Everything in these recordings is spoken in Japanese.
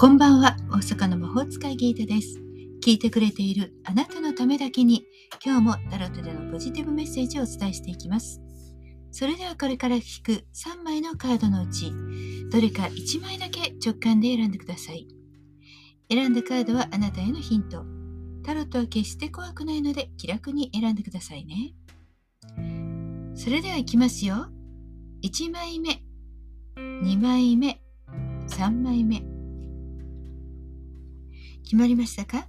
こんばんは、大阪の魔法使いギータです。聞いてくれているあなたのためだけに、今日もタロットでのポジティブメッセージをお伝えしていきます。それではこれから引く3枚のカードのうち、どれか1枚だけ直感で選んでください。選んだカードはあなたへのヒント。タロットは決して怖くないので気楽に選んでくださいね。それではいきますよ。1枚目、2枚目、3枚目。決まりましたか？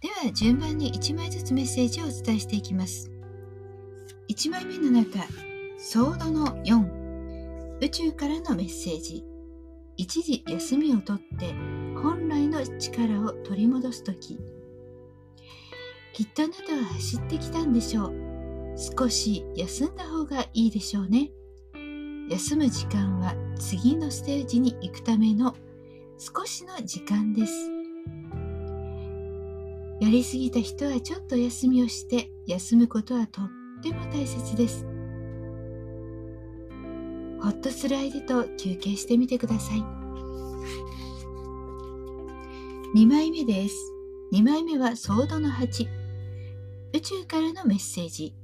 では順番に1枚ずつメッセージをお伝えしていきます。1枚目の中、ソードの4、宇宙からのメッセージ。一時休みをとって本来の力を取り戻す時。きっとあなたは走ってきたんでしょう。少し休んだ方がいいでしょうね。休む時間は次のステージに行くための少しの時間です。やりすぎた人はちょっと休みをして休むことはとっても大切です。ほっとする相手と休憩してみてください。2枚目です。2枚目はソードの8。宇宙からのメッセージ。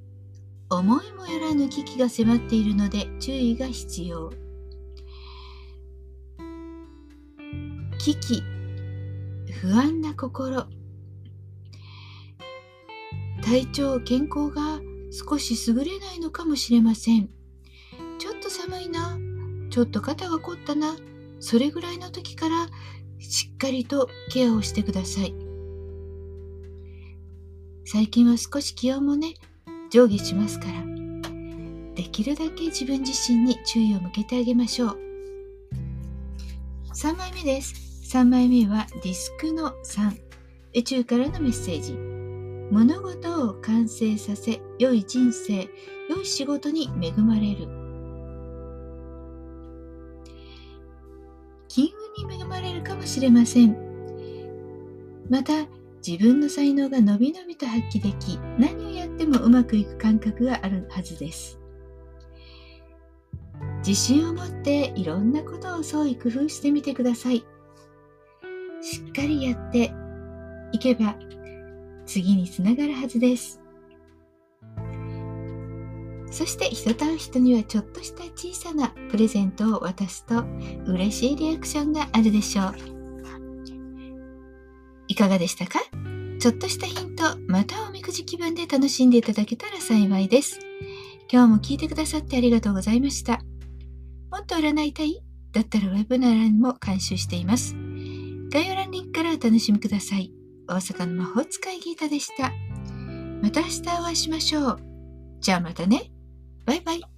思いもよらぬ危機が迫っているので注意が必要。危機、不安な心、体調健康が少し優れないのかもしれません。ちょっと寒いな。ちょっと肩が凝ったな。それぐらいの時からしっかりとケアをしてください。最近は少し気温もね上下しますから。できるだけ自分自身に注意を向けてあげましょう。3枚目です。3枚目はディスクの3宇宙からのメッセージ。物事を完成させ良い人生良い仕事に恵まれる。金運に恵まれるかもしれません。また自分の才能がのびのびと発揮でき何をやってもうまくいく感覚があるはずです。自信を持っていろんなことを創意工夫してみてください。しっかりやっていけば次につながるはずです。そして人と会う人にはちょっとした小さなプレゼントを渡すと嬉しいリアクションがあるでしょう。いかがでしたか？ちょっとしたヒント、またおみくじ気分で楽しんでいただけたら幸いです。今日も聞いてくださってありがとうございました。もっと占いたい？だったらウェブならにも監修しています。概要欄リンクからお楽しみください。大阪の魔法使いギータでした。また明日お会いしましょう。じゃあまたね。バイバイ。